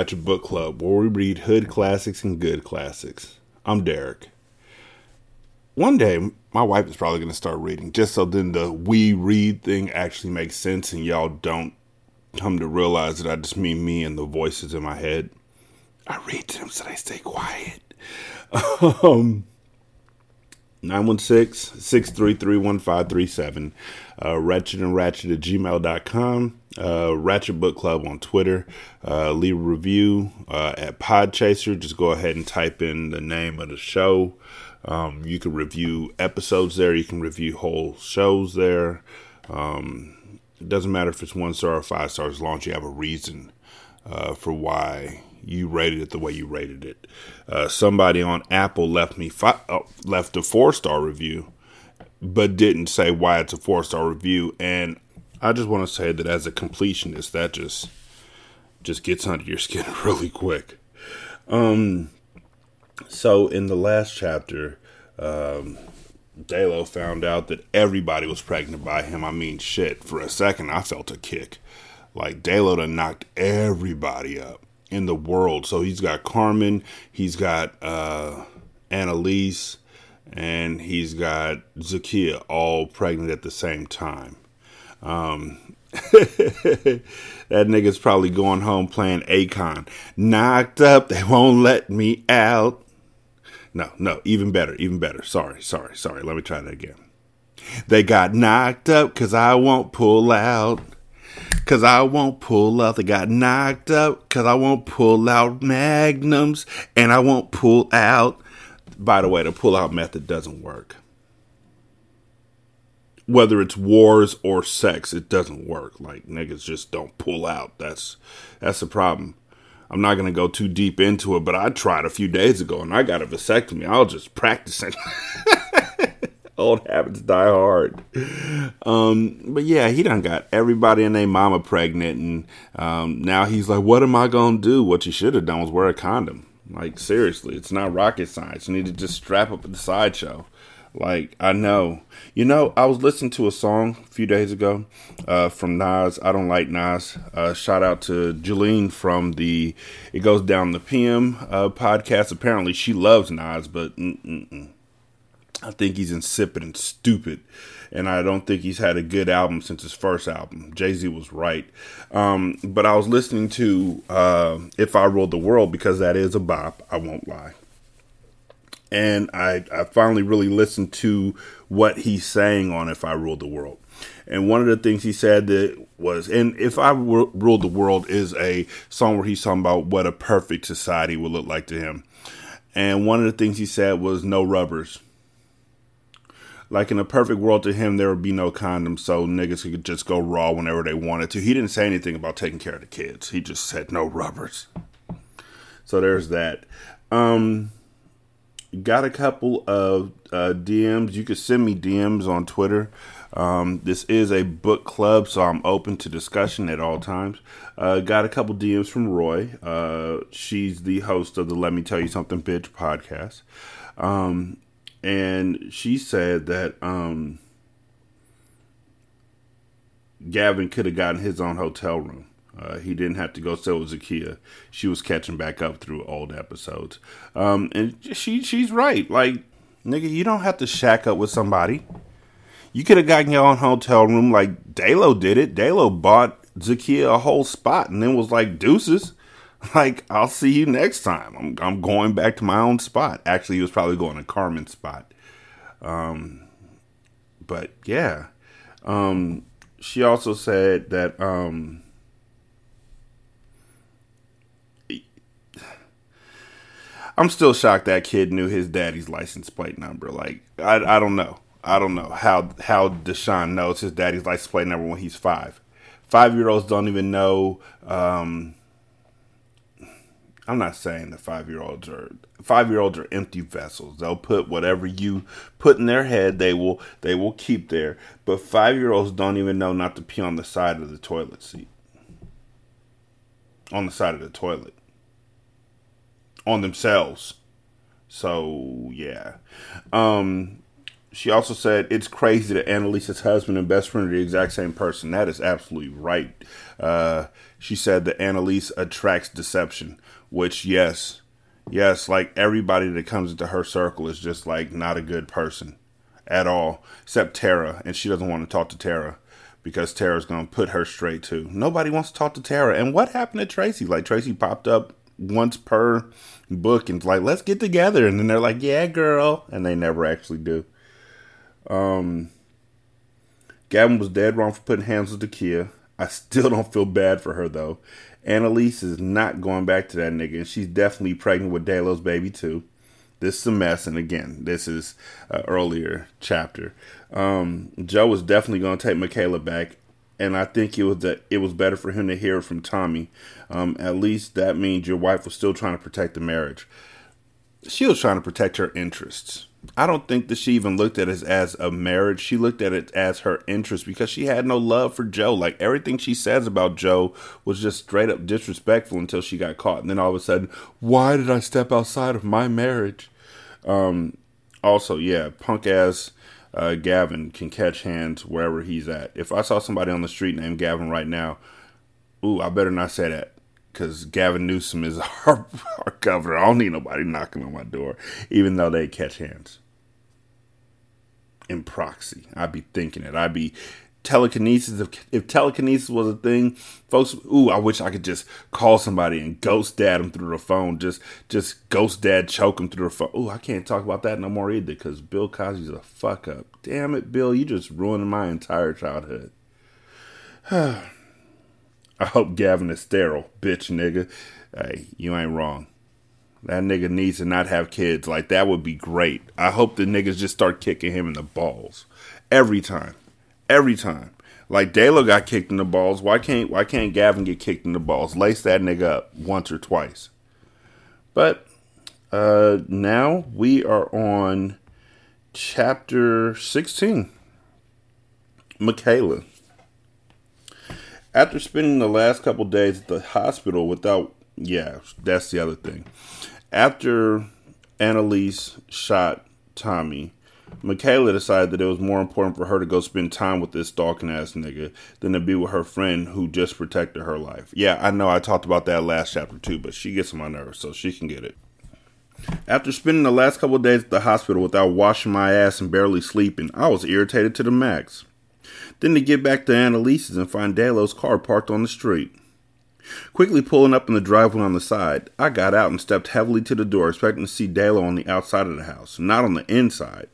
Ratchet Book Club, where we read hood classics and good classics. I'm Derek. One day, my wife is probably going to start reading, just so then the we read thing actually makes sense and y'all don't come to realize that I just mean me and the voices in my head. I read to them so they stay quiet. um, 916-633-1537 uh, ratchet and ratchet at gmail.com uh, ratchet book club on twitter. Uh, leave a review uh, at podchaser. Just go ahead and type in the name of the show. Um, you can review episodes there. You can review whole shows there. Um, it doesn't matter if it's one star or five stars as long as you have a reason uh, for why you rated it the way you rated it. Uh, somebody on Apple left me fi- uh, left a four star review, but didn't say why it's a four star review. And I just want to say that as a completionist, that just just gets under your skin really quick. Um, so in the last chapter, um, Dalo found out that everybody was pregnant by him. I mean, shit. For a second, I felt a kick. Like Dalo done knocked everybody up in the world. So he's got Carmen, he's got uh, Annalise, and he's got Zakia all pregnant at the same time. Um, that nigga's probably going home playing Akon. Knocked up, they won't let me out. No, no, even better, even better. Sorry, sorry, sorry. Let me try that again. They got knocked up because I won't pull out. Cause I won't pull out. They got knocked up. Cause I won't pull out magnums. And I won't pull out. By the way, the pull out method doesn't work. Whether it's wars or sex, it doesn't work. Like niggas just don't pull out. That's that's the problem. I'm not gonna go too deep into it, but I tried a few days ago and I got a vasectomy. I was just practicing. old habits die hard. Um, but yeah, he done got everybody and their mama pregnant, and um, now he's like, "What am I gonna do?" What you should have done was wear a condom. Like seriously, it's not rocket science. You need to just strap up at the sideshow. Like I know, you know, I was listening to a song a few days ago uh, from Nas. I don't like Nas. Uh, shout out to Julene from the It Goes Down the PM uh, podcast. Apparently, she loves Nas, but. Mm-mm-mm I think he's insipid and stupid, and I don't think he's had a good album since his first album. Jay Z was right, um, but I was listening to uh, "If I Ruled the World" because that is a bop. I won't lie, and I I finally really listened to what he's saying on "If I Ruled the World." And one of the things he said that was, and if I ruled the world is a song where he's talking about what a perfect society would look like to him. And one of the things he said was no rubbers like in a perfect world to him, there would be no condoms, so niggas could just go raw whenever they wanted to. He didn't say anything about taking care of the kids. He just said no rubbers. So there's that. Um, got a couple of uh, DMs. You can send me DMs on Twitter. Um, this is a book club, so I'm open to discussion at all times. Uh, got a couple DMs from Roy. Uh, she's the host of the Let Me Tell You Something Bitch podcast. Um, and she said that um, Gavin could have gotten his own hotel room. Uh, he didn't have to go stay with Zakia. She was catching back up through old episodes, um, and she she's right. Like nigga, you don't have to shack up with somebody. You could have gotten your own hotel room like Dalo did it. Dalo bought Zakia a whole spot and then was like, deuces. Like, I'll see you next time. I'm, I'm going back to my own spot. Actually, he was probably going to Carmen's spot. Um, but yeah. Um, she also said that, um, I'm still shocked that kid knew his daddy's license plate number. Like, I, I don't know. I don't know how how Deshaun knows his daddy's license plate number when he's five. Five year olds don't even know. Um, I'm not saying that five year olds are five year olds are empty vessels. They'll put whatever you put in their head. They will they will keep there. But five year olds don't even know not to pee on the side of the toilet seat. On the side of the toilet. On themselves. So yeah. Um, she also said it's crazy that Annalise's husband and best friend are the exact same person. That is absolutely right. Uh, she said that Annalise attracts deception, which yes, yes, like everybody that comes into her circle is just like not a good person at all, except Tara, and she doesn't want to talk to Tara because Tara's to put her straight too. Nobody wants to talk to Tara. And what happened to Tracy? Like Tracy popped up once per book and it's like, let's get together, and then they're like, yeah, girl, and they never actually do. Um, Gavin was dead wrong for putting hands with Kia. I still don't feel bad for her though. Annalise is not going back to that nigga, and she's definitely pregnant with Delo's baby too. This is a mess, and again, this is an earlier chapter. Um, Joe was definitely going to take Michaela back, and I think it was that it was better for him to hear from Tommy. Um, at least that means your wife was still trying to protect the marriage. She was trying to protect her interests. I don't think that she even looked at it as a marriage. She looked at it as her interest because she had no love for Joe. Like everything she says about Joe was just straight up disrespectful until she got caught. And then all of a sudden, why did I step outside of my marriage? Um, also, yeah, punk ass uh, Gavin can catch hands wherever he's at. If I saw somebody on the street named Gavin right now, ooh, I better not say that because Gavin Newsom is our, our governor. I don't need nobody knocking on my door, even though they catch hands. In proxy, I'd be thinking it. I'd be telekinesis. If, if telekinesis was a thing, folks, ooh, I wish I could just call somebody and ghost dad them through the phone. Just, just ghost dad choke them through the phone. Ooh, I can't talk about that no more either because Bill Cosby's a fuck up. Damn it, Bill, you just ruined my entire childhood. I hope Gavin is sterile, bitch nigga. Hey, you ain't wrong. That nigga needs to not have kids. Like that would be great. I hope the niggas just start kicking him in the balls every time, every time. Like Dalo got kicked in the balls. Why can't Why can't Gavin get kicked in the balls? Lace that nigga up once or twice. But uh, now we are on chapter sixteen. Michaela. After spending the last couple days at the hospital without, yeah, that's the other thing. After Annalise shot Tommy, Michaela decided that it was more important for her to go spend time with this stalking ass nigga than to be with her friend who just protected her life. Yeah, I know I talked about that last chapter too, but she gets on my nerves, so she can get it. After spending the last couple of days at the hospital without washing my ass and barely sleeping, I was irritated to the max. Then to get back to Annalise's and find Delo's car parked on the street. Quickly pulling up in the driveway on the side, I got out and stepped heavily to the door, expecting to see Dalo on the outside of the house, not on the inside.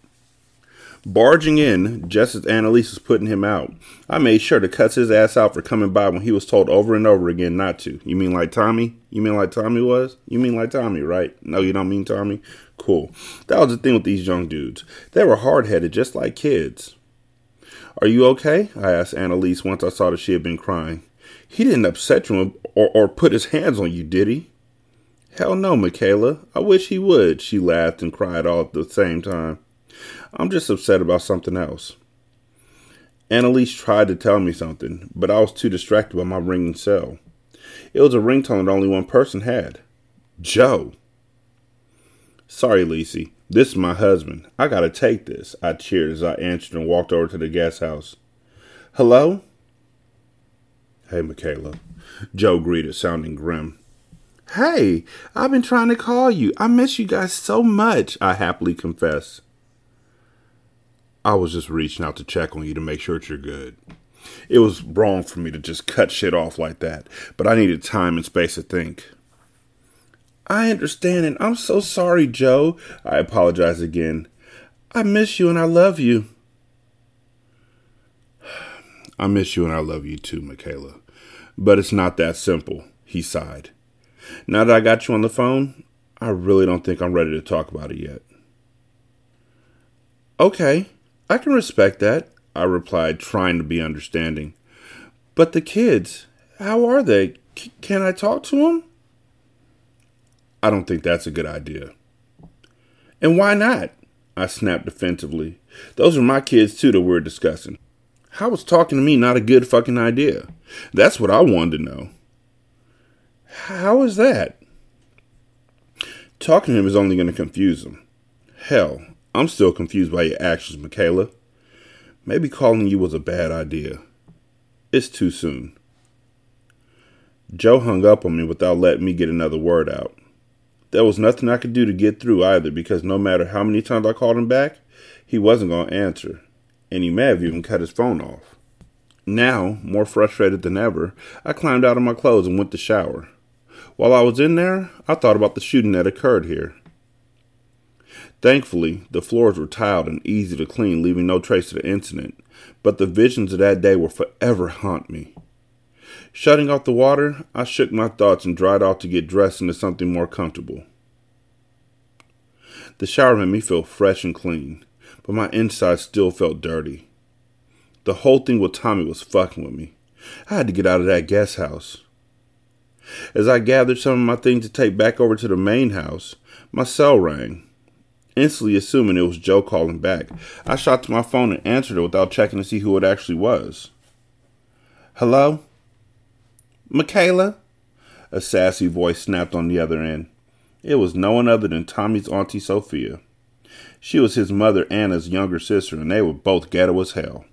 Barging in, just as Annalise was putting him out, I made sure to cuss his ass out for coming by when he was told over and over again not to. You mean like Tommy? You mean like Tommy was? You mean like Tommy, right? No, you don't mean Tommy? Cool. That was the thing with these young dudes. They were hard headed, just like kids. Are you okay? I asked Annalise once I saw that she had been crying. He didn't upset you or, or put his hands on you, did he? Hell no, Michaela. I wish he would, she laughed and cried all at the same time. I'm just upset about something else. Annalise tried to tell me something, but I was too distracted by my ringing cell. It was a ringtone that only one person had Joe. Sorry, Lisi. This is my husband. I gotta take this. I cheered as I answered and walked over to the guest house. Hello? Hey, Michaela. Joe greeted, sounding grim. Hey, I've been trying to call you. I miss you guys so much, I happily confess. I was just reaching out to check on you to make sure that you're good. It was wrong for me to just cut shit off like that, but I needed time and space to think. I understand, and I'm so sorry, Joe. I apologize again. I miss you and I love you. I miss you and I love you too, Michaela. But it's not that simple, he sighed. Now that I got you on the phone, I really don't think I'm ready to talk about it yet. Okay, I can respect that, I replied, trying to be understanding. But the kids, how are they? C- can I talk to them? I don't think that's a good idea. And why not? I snapped defensively. Those are my kids too that we're discussing. How was talking to me not a good fucking idea? That's what I wanted to know. How is that? Talking to him is only going to confuse him. Hell, I'm still confused by your actions, Michaela. Maybe calling you was a bad idea. It's too soon. Joe hung up on me without letting me get another word out. There was nothing I could do to get through either because no matter how many times I called him back, he wasn't going to answer, and he may have even cut his phone off. Now, more frustrated than ever, I climbed out of my clothes and went to shower. While I was in there, I thought about the shooting that occurred here. Thankfully, the floors were tiled and easy to clean, leaving no trace of the incident, but the visions of that day will forever haunt me. Shutting off the water, I shook my thoughts and dried off to get dressed into something more comfortable. The shower made me feel fresh and clean, but my inside still felt dirty. The whole thing with Tommy was fucking with me. I had to get out of that guest house. As I gathered some of my things to take back over to the main house, my cell rang. Instantly assuming it was Joe calling back, I shot to my phone and answered it without checking to see who it actually was. Hello? Michaela? A sassy voice snapped on the other end. It was no one other than Tommy's Auntie Sophia. She was his mother Anna's younger sister, and they were both ghetto as hell.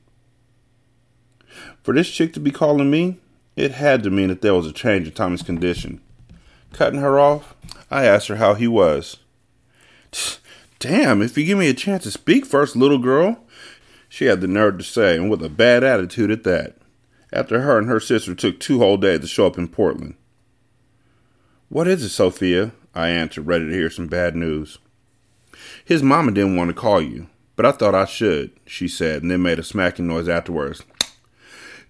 For this chick to be calling me, it had to mean that there was a change in Tommy's condition. Cutting her off, I asked her how he was. Damn, if you give me a chance to speak first, little girl, she had the nerve to say, and with a bad attitude at that after her and her sister took two whole days to show up in Portland. What is it, Sophia? I answered, ready to hear some bad news. His mama didn't want to call you, but I thought I should, she said, and then made a smacking noise afterwards.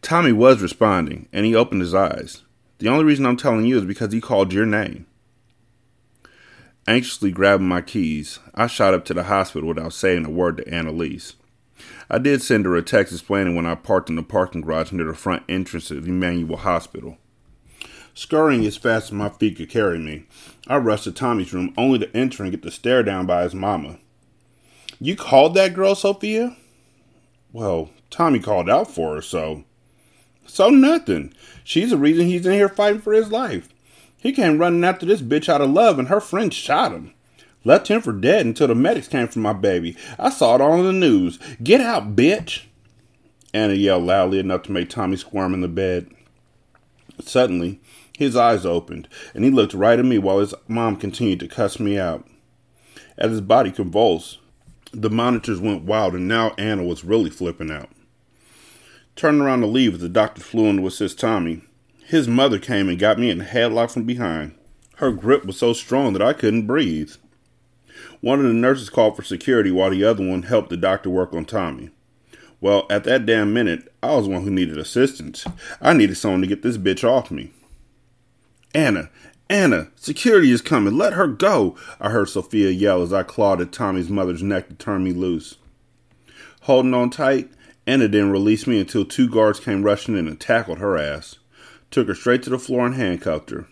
Tommy was responding, and he opened his eyes. The only reason I'm telling you is because he called your name. Anxiously grabbing my keys, I shot up to the hospital without saying a word to Annalise. I did send her a text explaining when I parked in the parking garage near the front entrance of Emanuel Hospital. Scurrying as fast as my feet could carry me, I rushed to Tommy's room only to enter and get the stare down by his mama. You called that girl, Sophia? Well, Tommy called out for her, so. So nothing. She's the reason he's in here fighting for his life. He came running after this bitch out of love, and her friend shot him. Left him for dead until the medics came for my baby. I saw it all in the news. Get out, bitch! Anna yelled loudly enough to make Tommy squirm in the bed. Suddenly, his eyes opened, and he looked right at me while his mom continued to cuss me out. As his body convulsed, the monitors went wild, and now Anna was really flipping out. Turning around to leave as the doctor flew in to assist Tommy, his mother came and got me in a headlock from behind. Her grip was so strong that I couldn't breathe. One of the nurses called for security while the other one helped the doctor work on Tommy. Well, at that damn minute, I was the one who needed assistance. I needed someone to get this bitch off me. Anna, Anna, security is coming. Let her go. I heard Sophia yell as I clawed at Tommy's mother's neck to turn me loose. Holding on tight, Anna didn't release me until two guards came rushing in and tackled her ass. Took her straight to the floor and handcuffed her.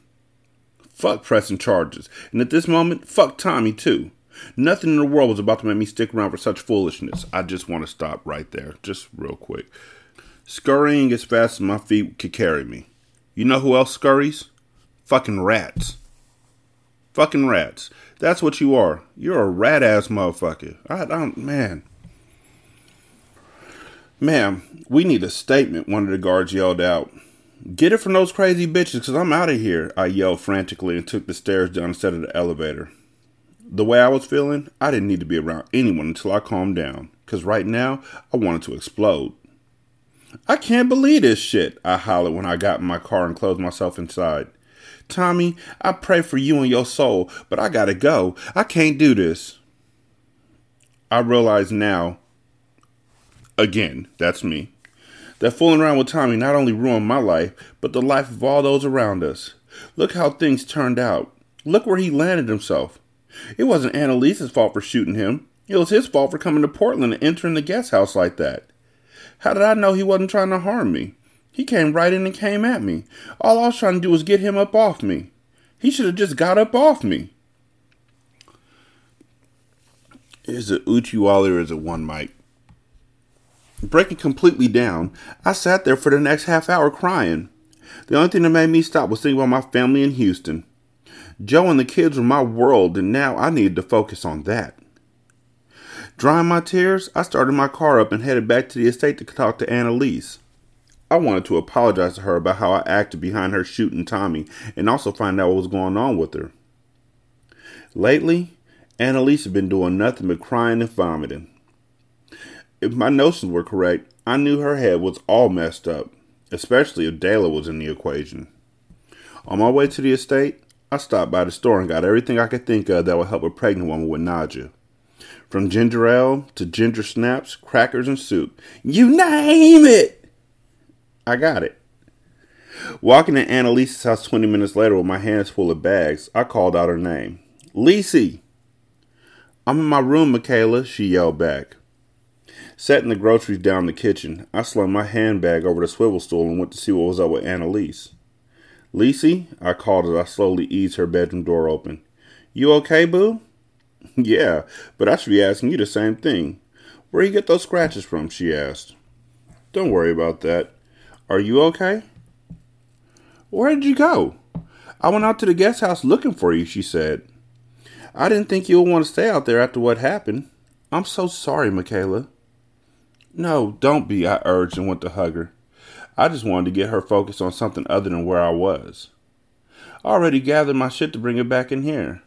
Fuck pressing charges. And at this moment, fuck Tommy too. Nothing in the world was about to make me stick around for such foolishness. I just want to stop right there, just real quick. Scurrying as fast as my feet could carry me. You know who else scurries? Fucking rats. Fucking rats. That's what you are. You're a rat ass motherfucker. I don't, man. Ma'am, we need a statement, one of the guards yelled out. Get it from those crazy bitches, because I'm out of here, I yelled frantically and took the stairs down instead of the elevator the way I was feeling, I didn't need to be around anyone until I calmed down, because right now I wanted to explode. I can't believe this shit, I hollered when I got in my car and closed myself inside. Tommy, I pray for you and your soul, but I gotta go. I can't do this. I realize now, again, that's me, that fooling around with Tommy not only ruined my life, but the life of all those around us. Look how things turned out. Look where he landed himself. It wasn't Annalise's fault for shooting him. It was his fault for coming to Portland and entering the guest house like that. How did I know he wasn't trying to harm me? He came right in and came at me. All I was trying to do was get him up off me. He should have just got up off me. Is it Uchiwali or is it one mic? Breaking completely down, I sat there for the next half hour crying. The only thing that made me stop was thinking about my family in Houston. Joe and the kids were my world, and now I needed to focus on that. Drying my tears, I started my car up and headed back to the estate to talk to Annalise. I wanted to apologize to her about how I acted behind her shooting Tommy and also find out what was going on with her. Lately, Annalise had been doing nothing but crying and vomiting. If my notions were correct, I knew her head was all messed up, especially if Dayla was in the equation. On my way to the estate, I stopped by the store and got everything I could think of that would help a pregnant woman with nausea. From ginger ale to ginger snaps, crackers, and soup. You name it! I got it. Walking in Annalise's house 20 minutes later with my hands full of bags, I called out her name. Lisi! I'm in my room, Michaela, she yelled back. Setting the groceries down in the kitchen, I slung my handbag over the swivel stool and went to see what was up with Annalise. Lisi, I called as I slowly eased her bedroom door open. You okay, boo? Yeah, but I should be asking you the same thing. Where you get those scratches from? she asked. Don't worry about that. Are you okay? Where did you go? I went out to the guest house looking for you, she said. I didn't think you would want to stay out there after what happened. I'm so sorry, Michaela. No, don't be, I urged and went to hug her. I just wanted to get her focused on something other than where I was. I already gathered my shit to bring it back in here.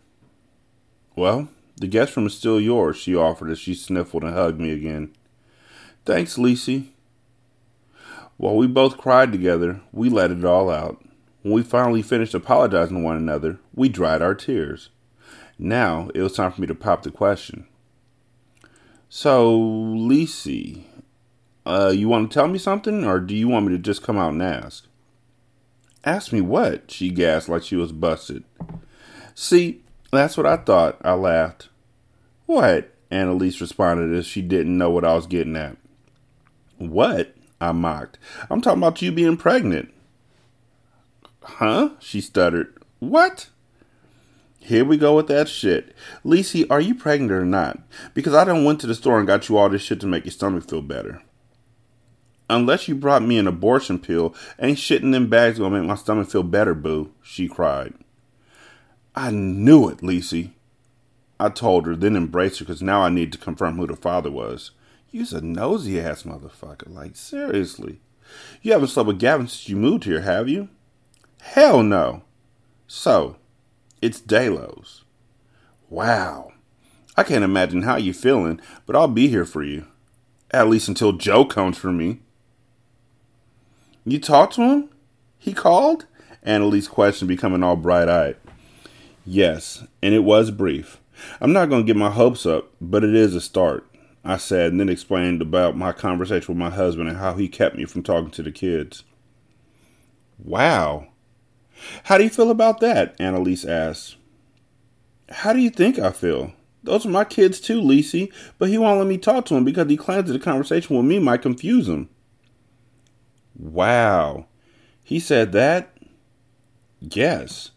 Well, the guest room is still yours, she offered as she sniffled and hugged me again. Thanks, Lisi. While we both cried together, we let it all out. When we finally finished apologizing to one another, we dried our tears. Now it was time for me to pop the question. So, Lisi, uh, you want to tell me something, or do you want me to just come out and ask? Ask me what? She gasped like she was busted. See, that's what I thought. I laughed. What? Annalise responded as she didn't know what I was getting at. What? I mocked. I'm talking about you being pregnant. Huh? She stuttered. What? Here we go with that shit. Lisi, are you pregnant or not? Because I done went to the store and got you all this shit to make your stomach feel better. Unless you brought me an abortion pill, ain't shit in them bags gonna make my stomach feel better, boo, she cried. I knew it, Lisi. I told her, then embraced her because now I need to confirm who the father was. You's a nosy ass motherfucker. Like, seriously. You haven't slept with Gavin since you moved here, have you? Hell no. So, it's Delos. Wow. I can't imagine how you're feeling, but I'll be here for you. At least until Joe comes for me. You talked to him? He called? Annalise questioned, becoming all bright eyed. Yes, and it was brief. I'm not going to get my hopes up, but it is a start, I said, and then explained about my conversation with my husband and how he kept me from talking to the kids. Wow. How do you feel about that? Annalise asked. How do you think I feel? Those are my kids too, Lisi, but he won't let me talk to him because he claims that the conversation with me might confuse him. Wow. He said that? Yes.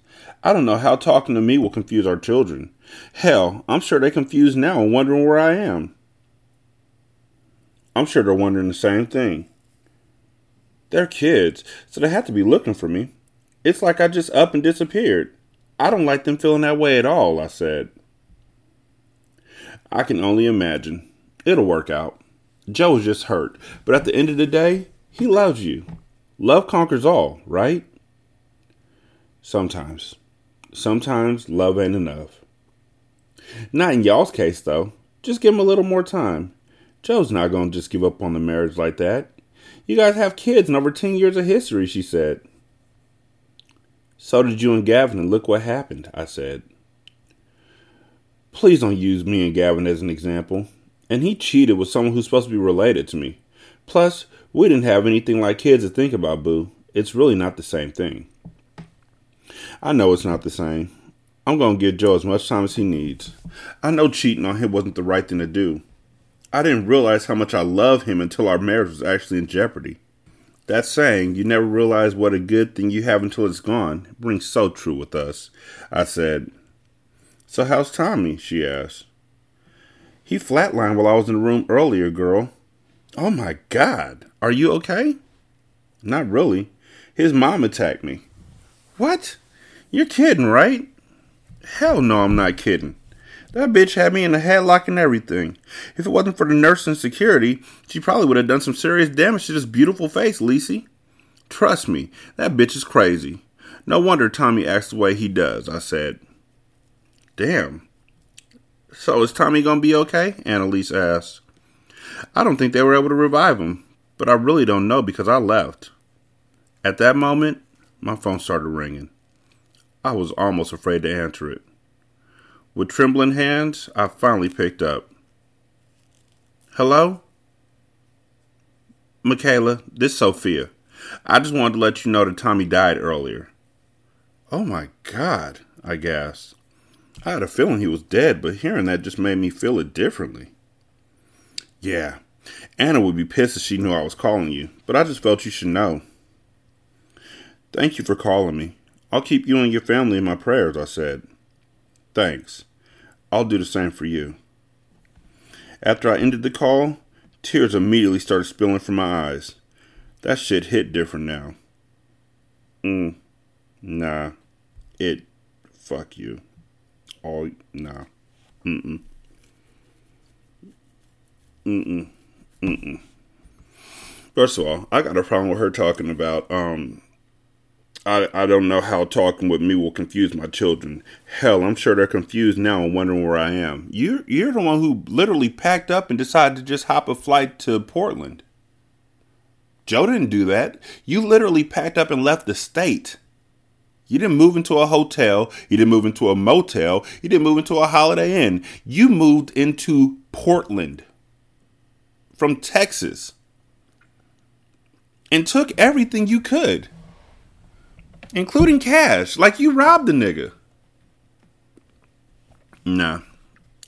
I don't know how talking to me will confuse our children. Hell, I'm sure they're confused now and wondering where I am. I'm sure they're wondering the same thing. They're kids, so they have to be looking for me. It's like I just up and disappeared. I don't like them feeling that way at all, I said. I can only imagine. It'll work out. Joe is just hurt, but at the end of the day, he loves you. Love conquers all, right? Sometimes. Sometimes love ain't enough. Not in y'all's case, though. Just give him a little more time. Joe's not going to just give up on the marriage like that. You guys have kids and over 10 years of history, she said. So did you and Gavin, and look what happened, I said. Please don't use me and Gavin as an example. And he cheated with someone who's supposed to be related to me. Plus, we didn't have anything like kids to think about, Boo. It's really not the same thing. I know it's not the same. I'm going to give Joe as much time as he needs. I know cheating on him wasn't the right thing to do. I didn't realize how much I love him until our marriage was actually in jeopardy. That saying, you never realize what a good thing you have until it's gone, rings so true with us. I said, So how's Tommy? she asked. He flatlined while I was in the room earlier, girl. Oh my god, are you okay? Not really. His mom attacked me. What? You're kidding, right? Hell no, I'm not kidding. That bitch had me in a headlock and everything. If it wasn't for the nurse and security, she probably would have done some serious damage to this beautiful face, Lisi. Trust me, that bitch is crazy. No wonder Tommy acts the way he does, I said. Damn. So is Tommy gonna be okay? Annalise asked. I don't think they were able to revive him, but I really don't know because I left. At that moment, my phone started ringing. I was almost afraid to answer it. With trembling hands, I finally picked up. Hello? Michaela, this is Sophia. I just wanted to let you know that Tommy died earlier. Oh my god, I gasped. I had a feeling he was dead, but hearing that just made me feel it differently. Yeah, Anna would be pissed if she knew I was calling you, but I just felt you should know. Thank you for calling me. I'll keep you and your family in my prayers, I said. Thanks. I'll do the same for you. After I ended the call, tears immediately started spilling from my eyes. That shit hit different now. Mm. Nah. It. Fuck you. All. Nah. Mm-mm. Mm-mm. Mm-mm. First of all, I got a problem with her talking about um I, I don't know how talking with me will confuse my children. Hell, I'm sure they're confused now and wondering where I am. You're you're the one who literally packed up and decided to just hop a flight to Portland. Joe didn't do that. You literally packed up and left the state. You didn't move into a hotel. You didn't move into a motel. You didn't move into a Holiday Inn. You moved into Portland from Texas and took everything you could including cash. Like you robbed the nigga. Nah.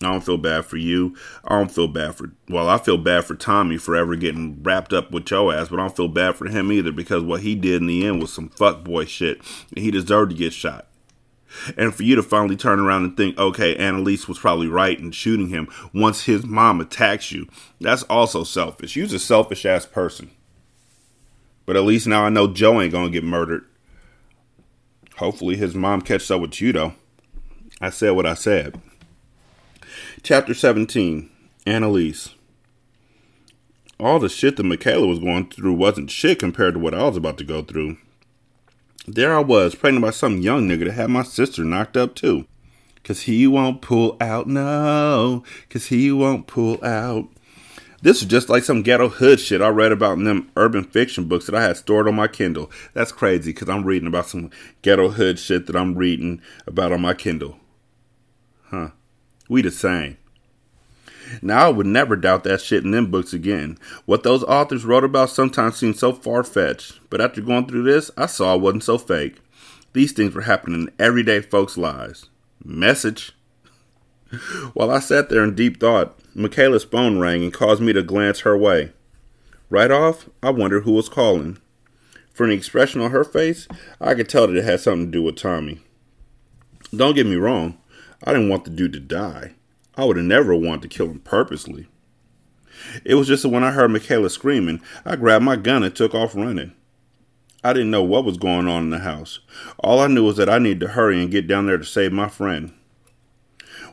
I don't feel bad for you. I don't feel bad for well, I feel bad for Tommy for ever getting wrapped up with your ass, but I don't feel bad for him either because what he did in the end was some fuckboy shit. And he deserved to get shot. And for you to finally turn around and think, okay, Annalise was probably right in shooting him once his mom attacks you, that's also selfish. You're a selfish ass person. But at least now I know Joe ain't gonna get murdered. Hopefully his mom catches up with you though. I said what I said. Chapter 17 Annalise. All the shit that Michaela was going through wasn't shit compared to what I was about to go through. There I was, pregnant by some young nigga that had my sister knocked up too. Cause he won't pull out, no. Cause he won't pull out. This is just like some ghetto hood shit I read about in them urban fiction books that I had stored on my Kindle. That's crazy because I'm reading about some ghetto hood shit that I'm reading about on my Kindle. Huh. We the same. Now I would never doubt that shit in them books again. What those authors wrote about sometimes seemed so far fetched, but after going through this, I saw it wasn't so fake. These things were happening in everyday folks' lives. Message. While I sat there in deep thought, Michaela's phone rang and caused me to glance her way. Right off, I wondered who was calling. From the expression on her face, I could tell that it had something to do with Tommy. Don't get me wrong, I didn't want the dude to die. I would have never wanted to kill him purposely. It was just that when I heard Michaela screaming, I grabbed my gun and took off running. I didn't know what was going on in the house. All I knew was that I needed to hurry and get down there to save my friend.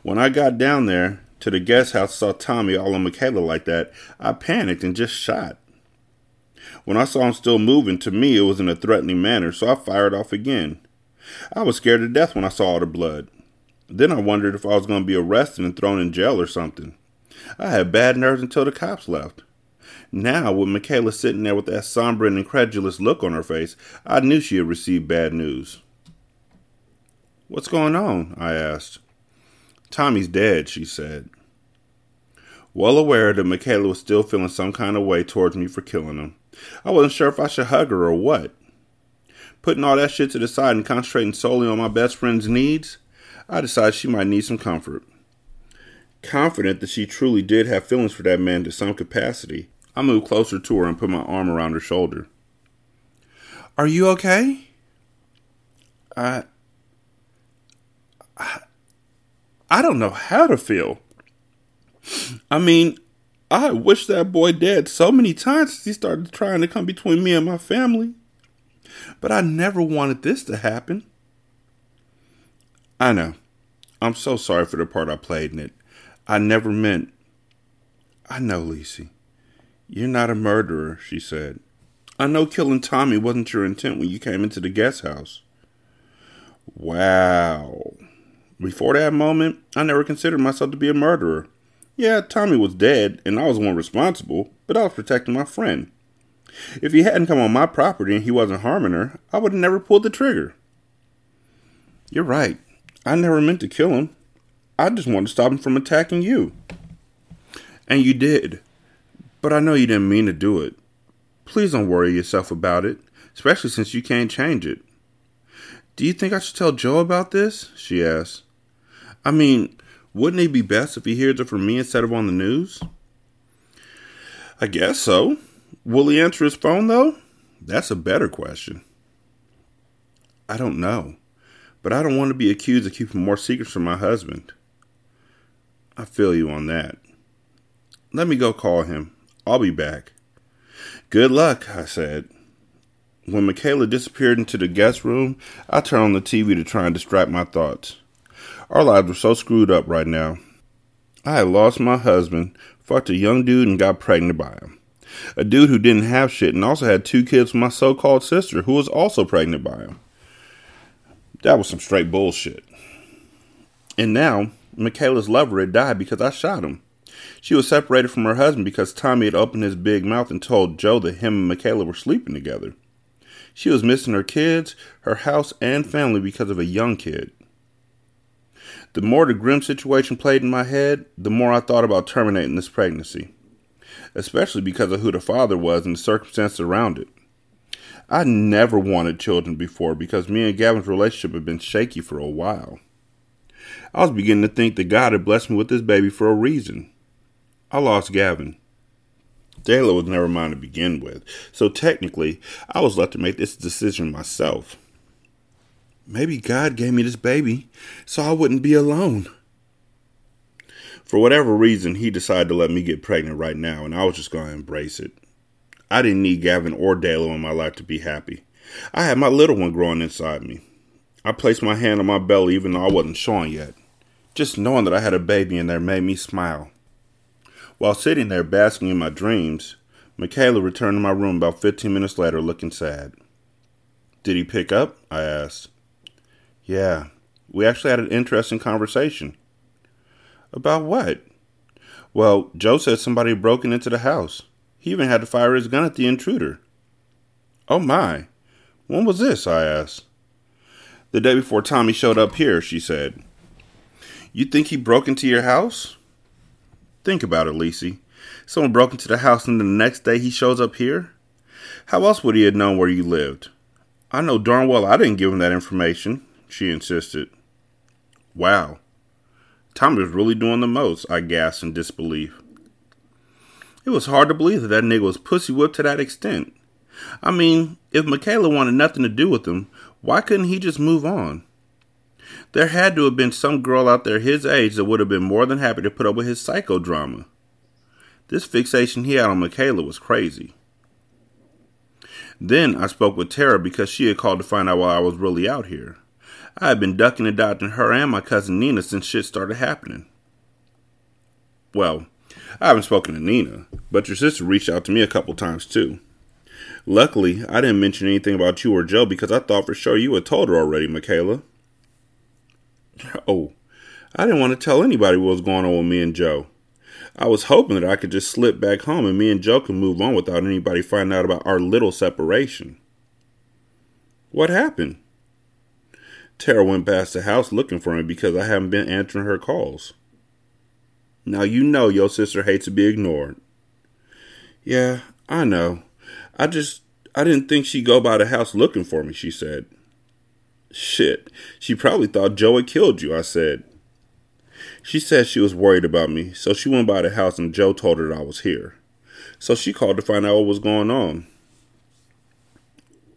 When I got down there to the guest house, saw Tommy all on Michaela like that, I panicked and just shot. When I saw him still moving, to me it was in a threatening manner, so I fired off again. I was scared to death when I saw all the blood. Then I wondered if I was going to be arrested and thrown in jail or something. I had bad nerves until the cops left. Now, with Michaela sitting there with that somber and incredulous look on her face, I knew she had received bad news. What's going on? I asked. Tommy's dead, she said. Well aware that Michaela was still feeling some kind of way towards me for killing him, I wasn't sure if I should hug her or what. Putting all that shit to the side and concentrating solely on my best friend's needs, I decided she might need some comfort. Confident that she truly did have feelings for that man to some capacity, I moved closer to her and put my arm around her shoulder. Are you okay? I. I, I don't know how to feel. I mean, I wish that boy dead so many times since he started trying to come between me and my family. But I never wanted this to happen. I know. I'm so sorry for the part I played in it. I never meant. I know, Lisi. You're not a murderer, she said. I know killing Tommy wasn't your intent when you came into the guest house. Wow. Before that moment, I never considered myself to be a murderer. Yeah, Tommy was dead, and I was the one responsible, but I was protecting my friend. If he hadn't come on my property and he wasn't harming her, I would have never pulled the trigger. You're right. I never meant to kill him. I just wanted to stop him from attacking you. And you did. But I know you didn't mean to do it. Please don't worry yourself about it, especially since you can't change it. Do you think I should tell Joe about this? she asked. I mean, wouldn't it be best if he hears it from me instead of on the news? I guess so. Will he answer his phone, though? That's a better question. I don't know, but I don't want to be accused of keeping more secrets from my husband. I feel you on that. Let me go call him. I'll be back. Good luck, I said. When Michaela disappeared into the guest room, I turned on the TV to try and distract my thoughts. Our lives were so screwed up right now. I had lost my husband, fucked a young dude, and got pregnant by him. A dude who didn't have shit and also had two kids with my so called sister, who was also pregnant by him. That was some straight bullshit. And now, Michaela's lover had died because I shot him. She was separated from her husband because Tommy had opened his big mouth and told Joe that him and Michaela were sleeping together. She was missing her kids, her house, and family because of a young kid. The more the grim situation played in my head, the more I thought about terminating this pregnancy, especially because of who the father was and the circumstances around it. I never wanted children before because me and Gavin's relationship had been shaky for a while. I was beginning to think that God had blessed me with this baby for a reason. I lost Gavin. Dayla was never mine to begin with, so technically, I was left to make this decision myself. Maybe God gave me this baby so I wouldn't be alone. For whatever reason, he decided to let me get pregnant right now, and I was just going to embrace it. I didn't need Gavin or Dayla in my life to be happy. I had my little one growing inside me. I placed my hand on my belly even though I wasn't showing yet. Just knowing that I had a baby in there made me smile. While sitting there basking in my dreams, Michaela returned to my room about 15 minutes later looking sad. Did he pick up? I asked. Yeah, we actually had an interesting conversation. About what? Well, Joe said somebody broken into the house. He even had to fire his gun at the intruder. Oh my. When was this? I asked. The day before Tommy showed up here, she said. You think he broke into your house? Think about it, Lisi. Someone broke into the house and the next day he shows up here? How else would he have known where you lived? I know darn well I didn't give him that information, she insisted. Wow. Tommy was really doing the most, I gasped in disbelief. It was hard to believe that that nigga was pussy whipped to that extent. I mean, if Michaela wanted nothing to do with him, why couldn't he just move on? There had to have been some girl out there his age that would have been more than happy to put up with his psychodrama. This fixation he had on Michaela was crazy. Then I spoke with Tara because she had called to find out why I was really out here. I had been ducking and dodging her and my cousin Nina since shit started happening. Well, I haven't spoken to Nina, but your sister reached out to me a couple times too. Luckily, I didn't mention anything about you or Joe because I thought for sure you had told her already, Michaela. Oh, I didn't want to tell anybody what was going on with me and Joe. I was hoping that I could just slip back home and me and Joe can move on without anybody finding out about our little separation. What happened? Tara went past the house looking for me because I haven't been answering her calls. Now you know your sister hates to be ignored. Yeah, I know. I just I didn't think she'd go by the house looking for me, she said. Shit, she probably thought Joe had killed you, I said. She said she was worried about me, so she went by the house and Joe told her I was here. So she called to find out what was going on.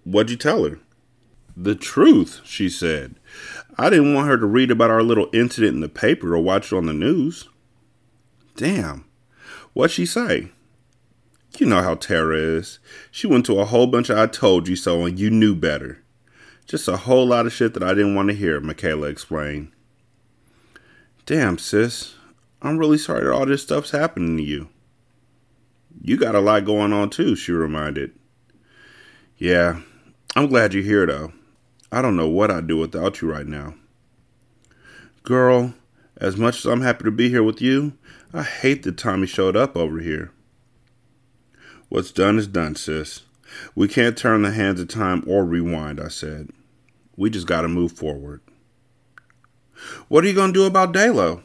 What'd you tell her? The truth, she said. I didn't want her to read about our little incident in the paper or watch it on the news. Damn. What'd she say? You know how Tara is. She went to a whole bunch of I told you so and you knew better. Just a whole lot of shit that I didn't want to hear, Michaela explained. Damn, sis. I'm really sorry that all this stuff's happening to you. You got a lot going on too, she reminded. Yeah, I'm glad you're here though. I don't know what I'd do without you right now. Girl, as much as I'm happy to be here with you, I hate that Tommy showed up over here. What's done is done, sis. We can't turn the hands of time or rewind, I said. We just gotta move forward. What are you gonna do about Dalo?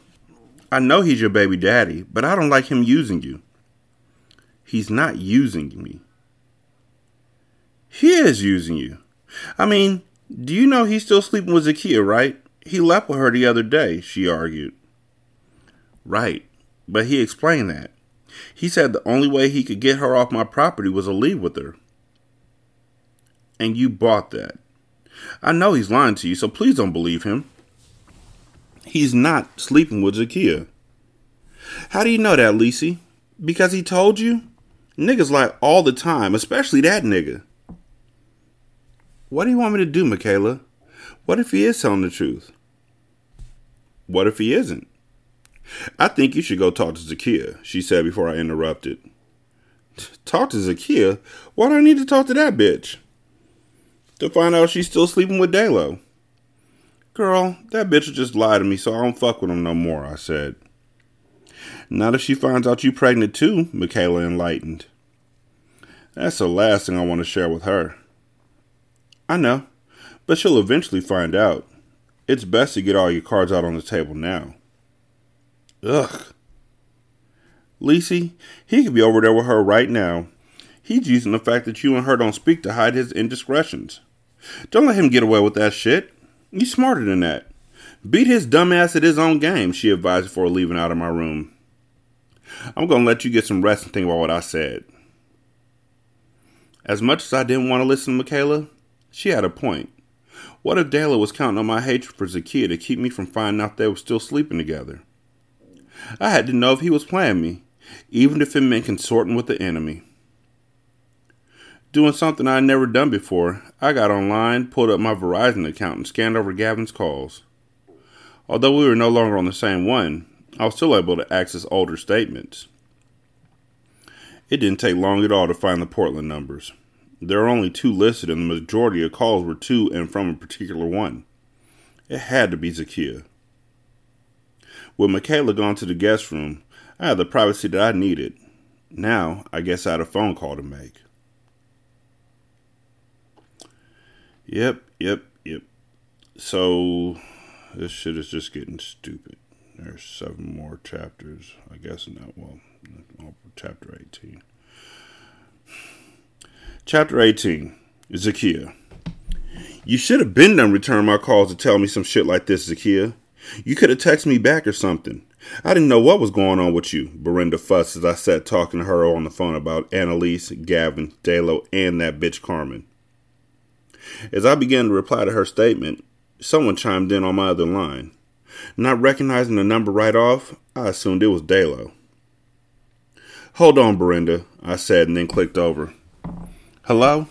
I know he's your baby daddy, but I don't like him using you. He's not using me. He is using you. I mean, do you know he's still sleeping with Zakia, right? He left with her the other day, she argued. Right, but he explained that. He said the only way he could get her off my property was to leave with her. And you bought that. I know he's lying to you, so please don't believe him. He's not sleeping with Zakia. How do you know that, Lisi? Because he told you? Niggas lie all the time, especially that nigga. What do you want me to do, Michaela? What if he is telling the truth? What if he isn't? I think you should go talk to Zakia, she said before I interrupted. Talk to Zakia? Why do I need to talk to that bitch? To find out she's still sleeping with Dalo. Girl, that bitch will just lie to me, so I don't fuck with him no more, I said. Not if she finds out you're pregnant too, Michaela enlightened. That's the last thing I want to share with her. I know, but she'll eventually find out. It's best to get all your cards out on the table now. Ugh. Lisi, he could be over there with her right now. He's using the fact that you and her don't speak to hide his indiscretions. Don't let him get away with that shit. He's smarter than that. Beat his dumb ass at his own game, she advised before leaving out of my room. I'm to let you get some rest and think about what I said. As much as I didn't want to listen to Michaela, she had a point. What if Dalo was counting on my hatred for Zakia to keep me from finding out they were still sleeping together? I had to know if he was playing me, even if it meant consorting with the enemy. Doing something I had never done before, I got online, pulled up my Verizon account, and scanned over Gavin's calls. Although we were no longer on the same one, I was still able to access older statements. It didn't take long at all to find the Portland numbers. There are only two listed, and the majority of calls were to and from a particular one. It had to be Zakia. With Michaela gone to the guest room, I had the privacy that I needed. Now, I guess I had a phone call to make. Yep, yep, yep. So, this shit is just getting stupid. There's seven more chapters, I guess, not. Well, chapter 18. Chapter 18 Zakia. You should have been done returning my calls to tell me some shit like this, Zakia. You could have texted me back or something. I didn't know what was going on with you, Berenda fussed as I sat talking to her on the phone about Annalise, Gavin, Dalo, and that bitch Carmen. As I began to reply to her statement, someone chimed in on my other line. Not recognizing the number right off, I assumed it was Dalo. Hold on, Berenda, I said and then clicked over. Hello?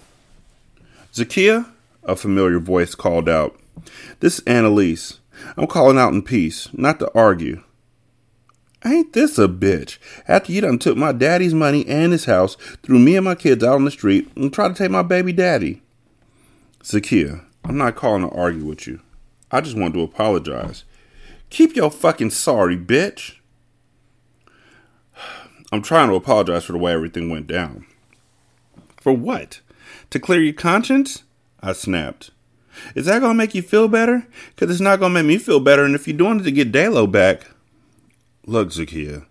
Zakia? A familiar voice called out. This is Annalise. I'm calling out in peace, not to argue. Ain't this a bitch? After you done took my daddy's money and his house, threw me and my kids out on the street, and tried to take my baby daddy. Zakia, I'm not calling to argue with you. I just want to apologize. Keep your fucking sorry, bitch. I'm trying to apologize for the way everything went down. For what? To clear your conscience? I snapped. Is that gonna make you feel better? Cause it's not gonna make me feel better, and if you're doing it to get Dalo back. Look, Zakia,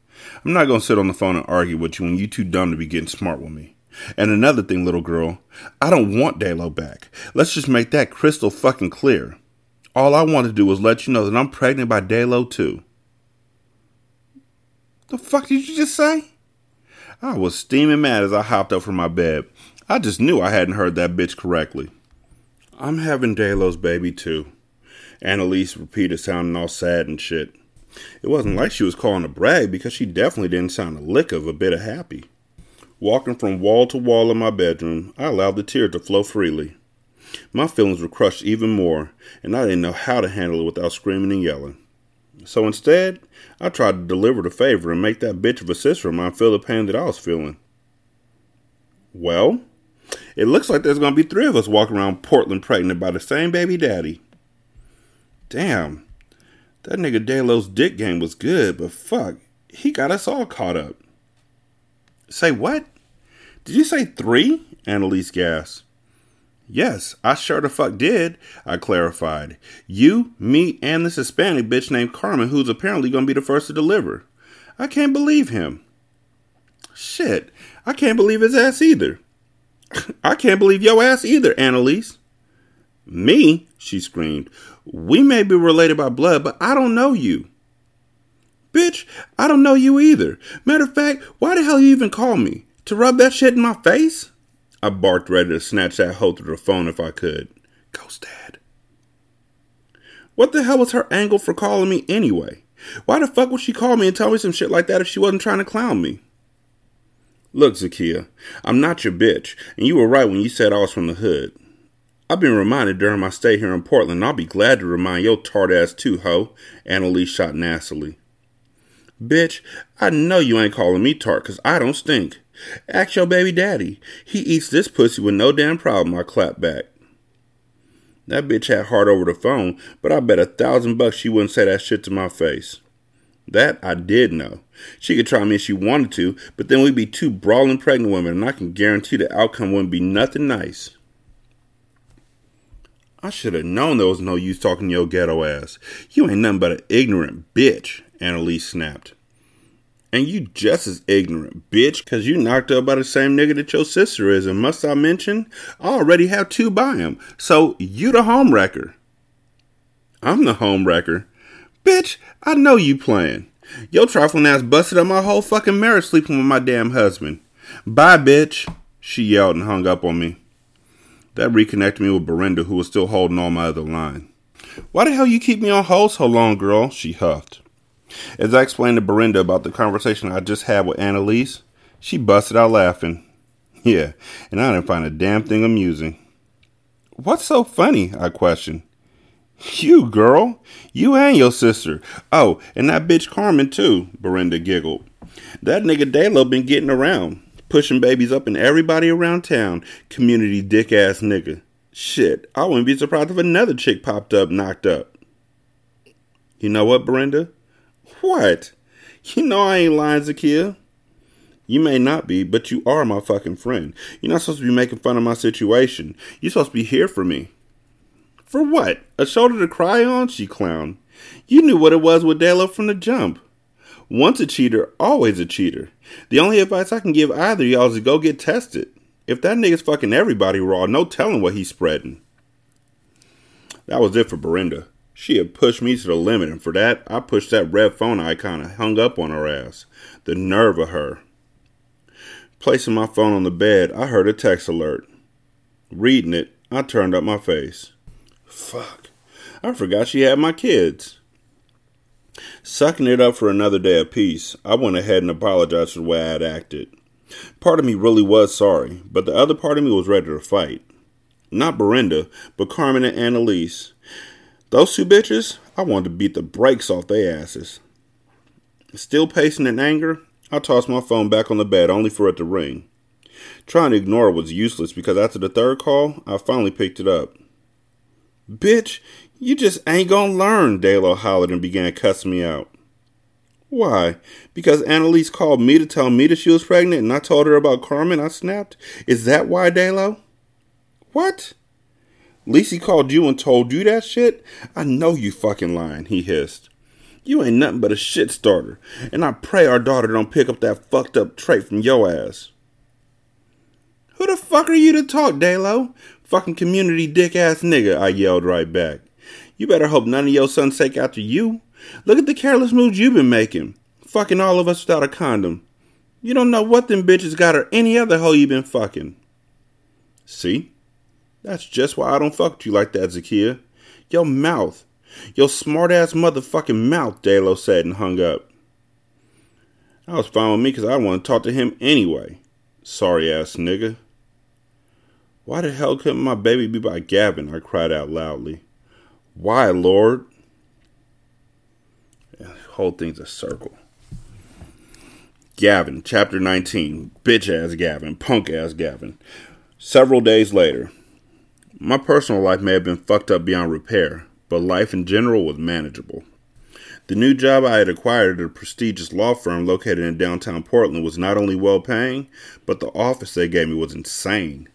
I'm not gonna sit on the phone and argue with you when you too dumb to be getting smart with me. And another thing, little girl, I don't want Dalo back. Let's just make that crystal fucking clear. All I want to do was let you know that I'm pregnant by Dalo too. The fuck did you just say? I was steaming mad as I hopped up from my bed. I just knew I hadn't heard that bitch correctly. I'm having Dalo's baby too. Annalise repeated, sounding all sad and shit. It wasn't like she was calling to brag because she definitely didn't sound a lick of a bit of happy. Walking from wall to wall in my bedroom, I allowed the tears to flow freely. My feelings were crushed even more, and I didn't know how to handle it without screaming and yelling. So instead, I tried to deliver the favor and make that bitch of a sister of mine feel the pain that I was feeling. Well, it looks like there's gonna be three of us walking around Portland pregnant by the same baby daddy. Damn, that nigga Dalo's dick game was good, but fuck, he got us all caught up. Say what? Did you say three? Annalise gasped. Yes, I sure the fuck did, I clarified. You, me, and this Hispanic bitch named Carmen, who's apparently gonna be the first to deliver. I can't believe him. Shit, I can't believe his ass either. I can't believe your ass either, Annalise. Me? she screamed. We may be related by blood, but I don't know you. Bitch, I don't know you either. Matter of fact, why the hell you even call me? To rub that shit in my face? I barked, ready to snatch that hoe through the phone if I could. Ghost Dad. What the hell was her angle for calling me anyway? Why the fuck would she call me and tell me some shit like that if she wasn't trying to clown me? Look, Zakia, I'm not your bitch, and you were right when you said I was from the hood. I've been reminded during my stay here in Portland, and I'll be glad to remind your tart ass too, ho, Annalise shot nastily. Bitch, I know you ain't calling me tart, cause I don't stink. Ask your baby daddy. He eats this pussy with no damn problem, I clapped back. That bitch had heart over the phone, but I bet a thousand bucks she wouldn't say that shit to my face. That I did know. She could try me if she wanted to, but then we'd be two brawling pregnant women, and I can guarantee the outcome wouldn't be nothing nice. I should have known there was no use talking to your ghetto ass. You ain't nothing but an ignorant bitch, Annalise snapped. And you just as ignorant, bitch, cause you knocked up by the same nigga that your sister is, and must I mention, I already have two by him, so you the home wrecker. I'm the home wrecker. Bitch, I know you playing. Yo trifling ass busted up my whole fucking marriage sleeping with my damn husband. Bye, bitch, she yelled and hung up on me. That reconnected me with Belinda, who was still holding on my other line. Why the hell you keep me on hold so long, girl? She huffed. As I explained to Belinda about the conversation I just had with Annalise, she busted out laughing. Yeah, and I didn't find a damn thing amusing. What's so funny? I questioned. You, girl. You and your sister. Oh, and that bitch Carmen, too, Belinda giggled. That nigga Dalo been getting around, pushing babies up in everybody around town. Community dick ass nigga. Shit, I wouldn't be surprised if another chick popped up knocked up. You know what, Brenda? What? You know I ain't lying, Zakia. You may not be, but you are my fucking friend. You're not supposed to be making fun of my situation. You're supposed to be here for me. For what? A shoulder to cry on? She clowned. You knew what it was with Dalo from the jump. Once a cheater, always a cheater. The only advice I can give either y'all is to go get tested. If that nigga's fucking everybody raw, no telling what he's spreading. That was it for Belinda. She had pushed me to the limit, and for that, I pushed that red phone icon and hung up on her ass. The nerve of her. Placing my phone on the bed, I heard a text alert. Reading it, I turned up my face. Fuck. I forgot she had my kids. Sucking it up for another day of peace, I went ahead and apologized for the way I had acted. Part of me really was sorry, but the other part of me was ready to fight. Not Belinda, but Carmen and Annalise. Those two bitches, I wanted to beat the brakes off their asses. Still pacing in anger, I tossed my phone back on the bed only for it to ring. Trying to ignore it was useless because after the third call, I finally picked it up. Bitch, you just ain't gonna learn, Dalo hollered and began cussing me out. Why? Because Annalise called me to tell me that she was pregnant and I told her about Carmen, I snapped? Is that why, Dalo? What? Lisi called you and told you that shit? I know you fucking lying, he hissed. You ain't nothing but a shit starter, and I pray our daughter don't pick up that fucked up trait from yo ass. Who the fuck are you to talk, Dalo? Fucking community dick ass nigga, I yelled right back. You better hope none of your sons take after you. Look at the careless moves you've been making. Fucking all of us without a condom. You don't know what them bitches got or any other hoe you been fucking. See? That's just why I don't fuck with you like that, Zakia. Your mouth. Your smart ass motherfucking mouth, Dalo said and hung up. I was fine with me because I want to talk to him anyway. Sorry ass nigga. Why the hell couldn't my baby be by Gavin? I cried out loudly. Why, Lord? The whole thing's a circle. Gavin, chapter 19. Bitch ass Gavin, punk ass Gavin. Several days later. My personal life may have been fucked up beyond repair, but life in general was manageable. The new job I had acquired at a prestigious law firm located in downtown Portland was not only well paying, but the office they gave me was insane.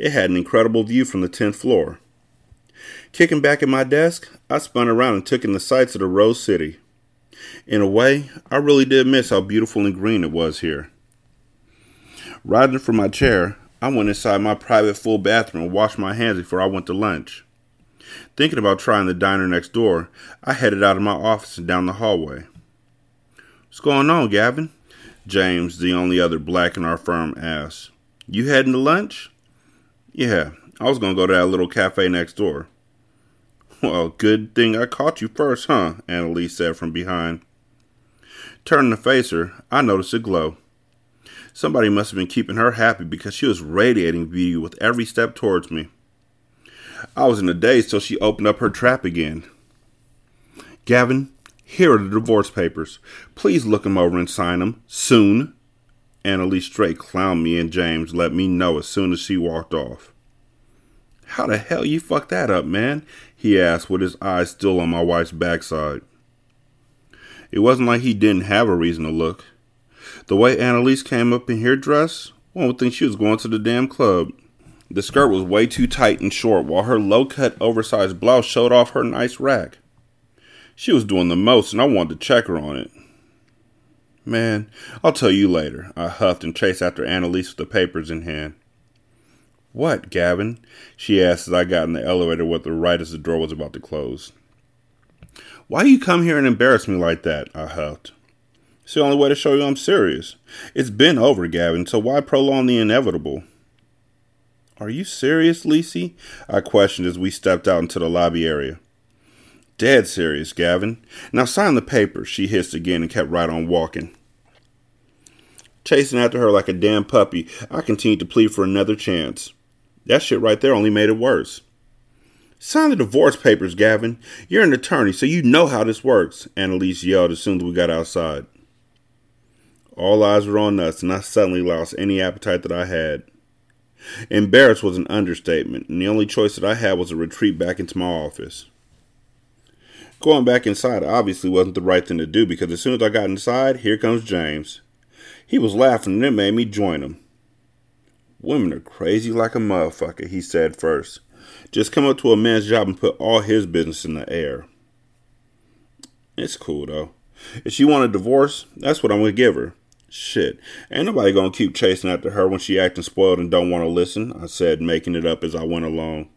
It had an incredible view from the 10th floor. Kicking back at my desk, I spun around and took in the sights of the Rose City. In a way, I really did miss how beautiful and green it was here. Rising from my chair, I went inside my private full bathroom and washed my hands before I went to lunch. Thinking about trying the diner next door, I headed out of my office and down the hallway. What's going on, Gavin? James, the only other black in our firm, asked. You heading to lunch? Yeah, I was to go to that little cafe next door. Well, good thing I caught you first, huh? Annalise said from behind. Turning to face her, I noticed a glow. Somebody must have been keeping her happy because she was radiating beauty with every step towards me. I was in a daze till she opened up her trap again. Gavin, here are the divorce papers. Please look 'em over and sign 'em soon. Annalise straight clowned me and James let me know as soon as she walked off. How the hell you fucked that up, man? he asked with his eyes still on my wife's backside. It wasn't like he didn't have a reason to look. The way Annalise came up in here dressed, one would think she was going to the damn club. The skirt was way too tight and short, while her low cut, oversized blouse showed off her nice rack. She was doing the most, and I wanted to check her on it. Man, I'll tell you later. I huffed and chased after Annalise with the papers in hand. What, Gavin? she asked as I got in the elevator with her right as the door was about to close. Why you come here and embarrass me like that? I huffed. It's the only way to show you I'm serious. It's been over, Gavin, so why prolong the inevitable? Are you serious, Lisi? I questioned as we stepped out into the lobby area. Dead serious, Gavin. Now sign the paper, she hissed again and kept right on walking. Chasing after her like a damn puppy, I continued to plead for another chance. That shit right there only made it worse. Sign the divorce papers, Gavin. You're an attorney, so you know how this works, Annalise yelled as soon as we got outside. All eyes were on us, and I suddenly lost any appetite that I had. Embarrassed was an understatement, and the only choice that I had was to retreat back into my office. Going back inside obviously wasn't the right thing to do because as soon as I got inside, here comes James. He was laughing and it made me join him. Women are crazy like a motherfucker, he said first. Just come up to a man's job and put all his business in the air. It's cool though. If she want a divorce, that's what I'm gonna give her. Shit, ain't nobody gonna keep chasing after her when she acting spoiled and don't want to listen. I said, making it up as I went along.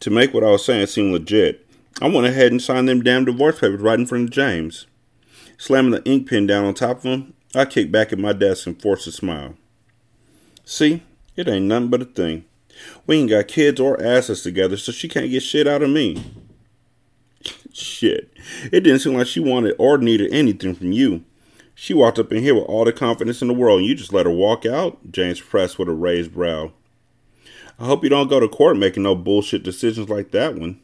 To make what I was saying seem legit, I went ahead and signed them damn divorce papers right in front of James. Slamming the ink pen down on top of them, I kicked back at my desk and forced a smile. See, it ain't nothing but a thing. We ain't got kids or asses together, so she can't get shit out of me. shit. It didn't seem like she wanted or needed anything from you. She walked up in here with all the confidence in the world, and you just let her walk out? James pressed with a raised brow. I hope you don't go to court making no bullshit decisions like that one.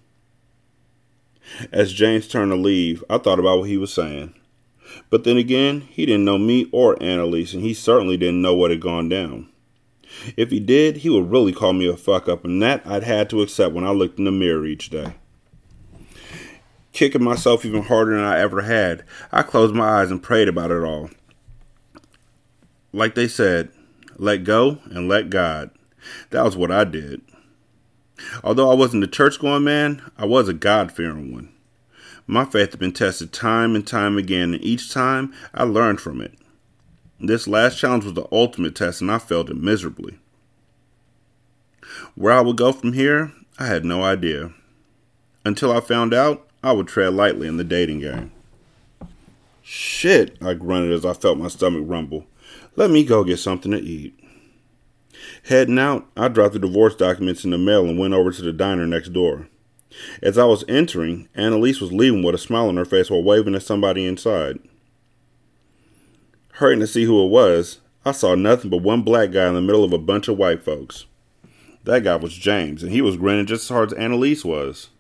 As James turned to leave, I thought about what he was saying. But then again, he didn't know me or Annalise, and he certainly didn't know what had gone down. If he did, he would really call me a fuck up, and that I'd had to accept when I looked in the mirror each day. kicking myself even harder than I ever had. I closed my eyes and prayed about it all. Like they said, let go and let God. That was what I did. Although I wasn't a church going man, I was a God fearing one. My faith had been tested time and time again, and each time I learned from it. This last challenge was the ultimate test, and I failed it miserably. Where I would go from here, I had no idea. Until I found out, I would tread lightly in the dating game. Shit, I grunted as I felt my stomach rumble. Let me go get something to eat. Heading out, I dropped the divorce documents in the mail and went over to the diner next door. As I was entering, Annalise was leaving with a smile on her face while waving at somebody inside. Hurrying to see who it was, I saw nothing but one black guy in the middle of a bunch of white folks. That guy was James, and he was grinning just as hard as Annalise was.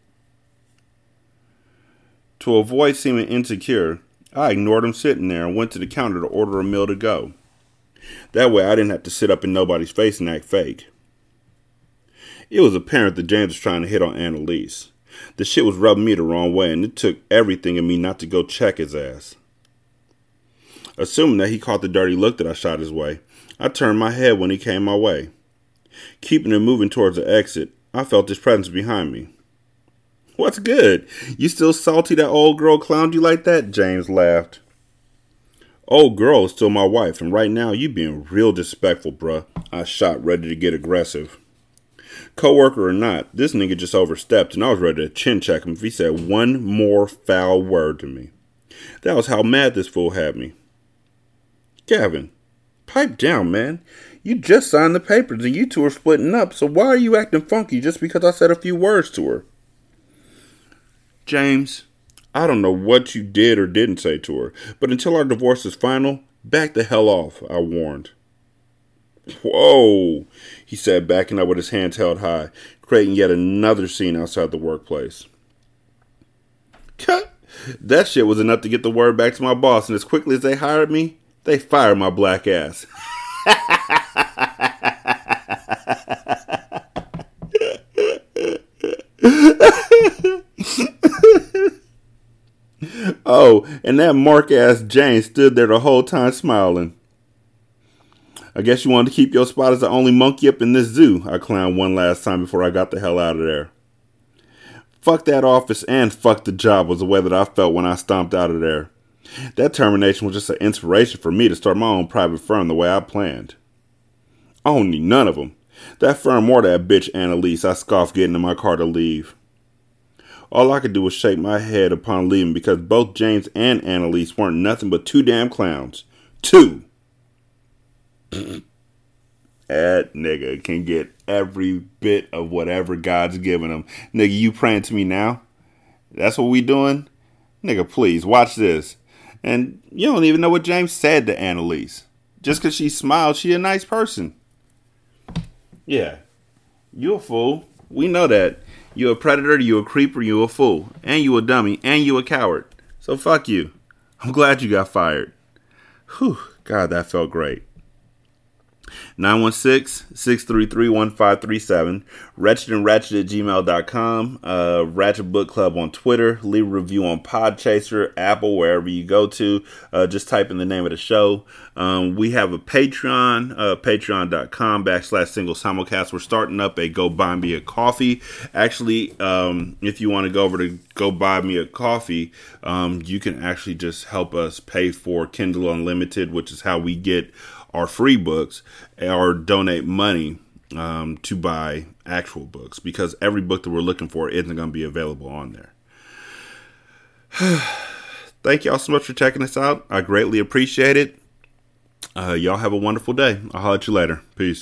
To avoid seeming insecure, I ignored him sitting there and went to the counter to order a meal to go. That way I didn't have to sit up in nobody's face and act fake. It was apparent that James was trying to hit on Annalise. The shit was rubbing me the wrong way, and it took everything in me not to go check his ass. Assuming that he caught the dirty look that I shot his way, I turned my head when he came my way. Keeping him moving towards the exit, I felt his presence behind me. What's good? You still salty that old girl clowned you like that? James laughed. Old girl is still my wife, and right now you being real disrespectful, bruh. I shot, ready to get aggressive. Coworker or not, this nigga just overstepped, and I was ready to chin check him if he said one more foul word to me. That was how mad this fool had me. Gavin, pipe down, man. You just signed the papers and you two are splitting up, so why are you acting funky just because I said a few words to her? James, I don't know what you did or didn't say to her, but until our divorce is final, back the hell off, I warned. Whoa, he said, backing up with his hands held high, creating yet another scene outside the workplace. Cut! That shit was enough to get the word back to my boss, and as quickly as they hired me, they fired my black ass. oh, and that mark ass James stood there the whole time smiling. I guess you wanted to keep your spot as the only monkey up in this zoo, I clowned one last time before I got the hell out of there. Fuck that office and fuck the job was the way that I felt when I stomped out of there. That termination was just an inspiration for me to start my own private firm the way I planned. I don't need none of them. That firm or that bitch Annalise I scoffed getting in my car to leave. All I could do was shake my head upon leaving because both James and Annalise weren't nothing but two damn clowns. Two! that nigga can get every bit of whatever God's given him. Nigga, you praying to me now? That's what we doing? Nigga, please, watch this. And you don't even know what James said to Annalise. Just because she smiled, she a nice person. Yeah. You a fool. We know that. You a predator, you a creeper, you a fool. And you a dummy, and you a coward. So fuck you. I'm glad you got fired. Whew. God, that felt great. 916-633-1537 wretched and ratchet at gmail.com uh, ratchet book club on twitter leave a review on podchaser apple wherever you go to uh, just type in the name of the show. Um, we have a patreon uh, patreon.com backslash single simulcast. We're starting up a go buy me a coffee. Actually um, if you want to go over to go buy me a coffee um, you can actually just help us pay for kindle unlimited which is how we get our free books or donate money um, to buy actual books because every book that we're looking for isn't going to be available on there. Thank y'all so much for checking us out. I greatly appreciate it. Uh, y'all have a wonderful day. I'll holler at you later. Peace.